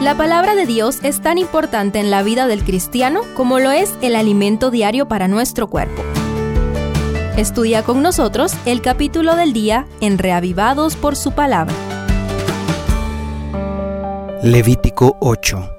La palabra de Dios es tan importante en la vida del cristiano como lo es el alimento diario para nuestro cuerpo. Estudia con nosotros el capítulo del día en Reavivados por su palabra. Levítico 8.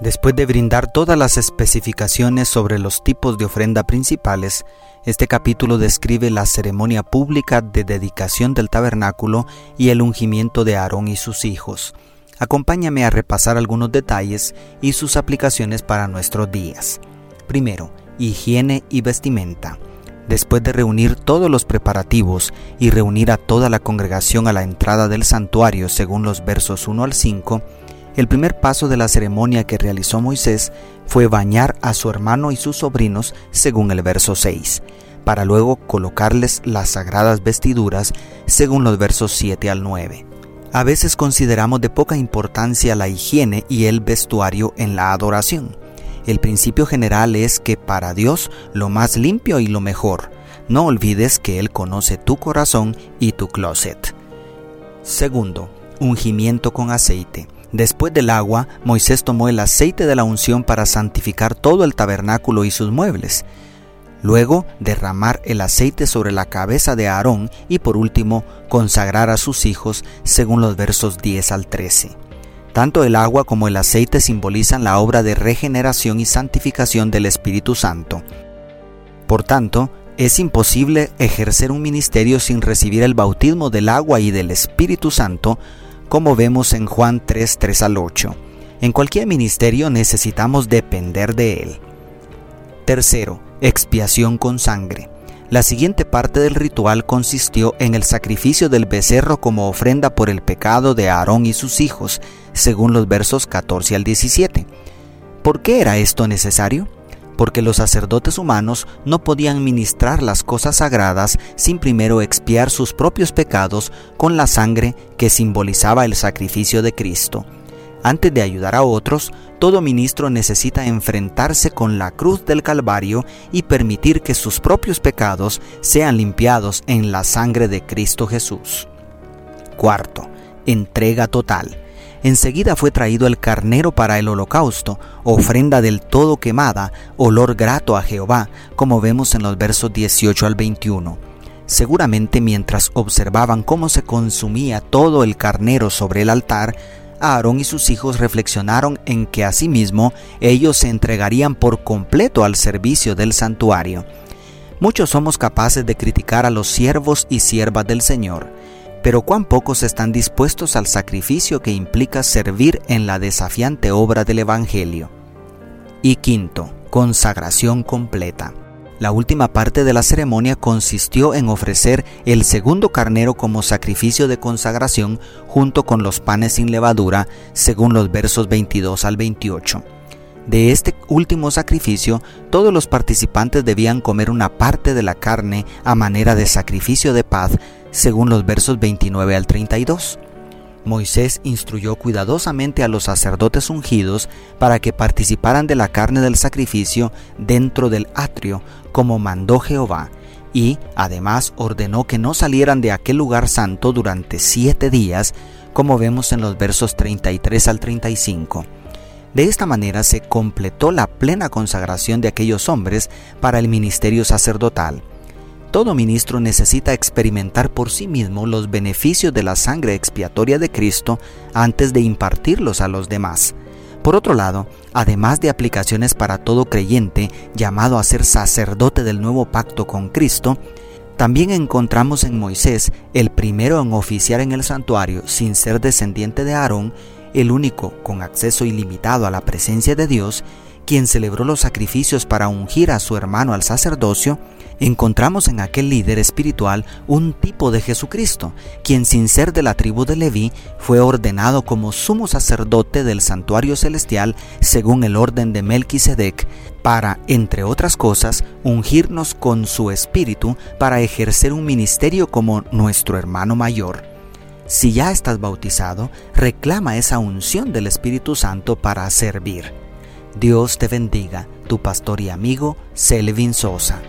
Después de brindar todas las especificaciones sobre los tipos de ofrenda principales, este capítulo describe la ceremonia pública de dedicación del tabernáculo y el ungimiento de Aarón y sus hijos. Acompáñame a repasar algunos detalles y sus aplicaciones para nuestros días. Primero, higiene y vestimenta. Después de reunir todos los preparativos y reunir a toda la congregación a la entrada del santuario según los versos 1 al 5, el primer paso de la ceremonia que realizó Moisés fue bañar a su hermano y sus sobrinos según el verso 6, para luego colocarles las sagradas vestiduras según los versos 7 al 9. A veces consideramos de poca importancia la higiene y el vestuario en la adoración. El principio general es que para Dios lo más limpio y lo mejor. No olvides que Él conoce tu corazón y tu closet. Segundo, ungimiento con aceite. Después del agua, Moisés tomó el aceite de la unción para santificar todo el tabernáculo y sus muebles. Luego, derramar el aceite sobre la cabeza de Aarón y por último, consagrar a sus hijos, según los versos 10 al 13. Tanto el agua como el aceite simbolizan la obra de regeneración y santificación del Espíritu Santo. Por tanto, es imposible ejercer un ministerio sin recibir el bautismo del agua y del Espíritu Santo, como vemos en Juan 3, 3 al 8. En cualquier ministerio necesitamos depender de él. Tercero, expiación con sangre. La siguiente parte del ritual consistió en el sacrificio del becerro como ofrenda por el pecado de Aarón y sus hijos, según los versos 14 al 17. ¿Por qué era esto necesario? porque los sacerdotes humanos no podían ministrar las cosas sagradas sin primero expiar sus propios pecados con la sangre que simbolizaba el sacrificio de Cristo. Antes de ayudar a otros, todo ministro necesita enfrentarse con la cruz del Calvario y permitir que sus propios pecados sean limpiados en la sangre de Cristo Jesús. Cuarto, entrega total. Enseguida fue traído el carnero para el holocausto, ofrenda del todo quemada, olor grato a Jehová, como vemos en los versos 18 al 21. Seguramente mientras observaban cómo se consumía todo el carnero sobre el altar, Aarón y sus hijos reflexionaron en que asimismo ellos se entregarían por completo al servicio del santuario. Muchos somos capaces de criticar a los siervos y siervas del Señor, pero cuán pocos están dispuestos al sacrificio que implica servir en la desafiante obra del Evangelio. Y quinto, consagración completa. La última parte de la ceremonia consistió en ofrecer el segundo carnero como sacrificio de consagración junto con los panes sin levadura, según los versos 22 al 28. De este último sacrificio, todos los participantes debían comer una parte de la carne a manera de sacrificio de paz, según los versos 29 al 32. Moisés instruyó cuidadosamente a los sacerdotes ungidos para que participaran de la carne del sacrificio dentro del atrio, como mandó Jehová, y además ordenó que no salieran de aquel lugar santo durante siete días, como vemos en los versos 33 al 35. De esta manera se completó la plena consagración de aquellos hombres para el ministerio sacerdotal todo ministro necesita experimentar por sí mismo los beneficios de la sangre expiatoria de Cristo antes de impartirlos a los demás. Por otro lado, además de aplicaciones para todo creyente llamado a ser sacerdote del nuevo pacto con Cristo, también encontramos en Moisés, el primero en oficiar en el santuario sin ser descendiente de Aarón, el único con acceso ilimitado a la presencia de Dios, quien celebró los sacrificios para ungir a su hermano al sacerdocio, encontramos en aquel líder espiritual un tipo de Jesucristo, quien sin ser de la tribu de Leví fue ordenado como sumo sacerdote del santuario celestial según el orden de Melquisedec, para, entre otras cosas, ungirnos con su espíritu para ejercer un ministerio como nuestro hermano mayor. Si ya estás bautizado, reclama esa unción del Espíritu Santo para servir. Dios te bendiga, tu pastor y amigo Selvin Sosa.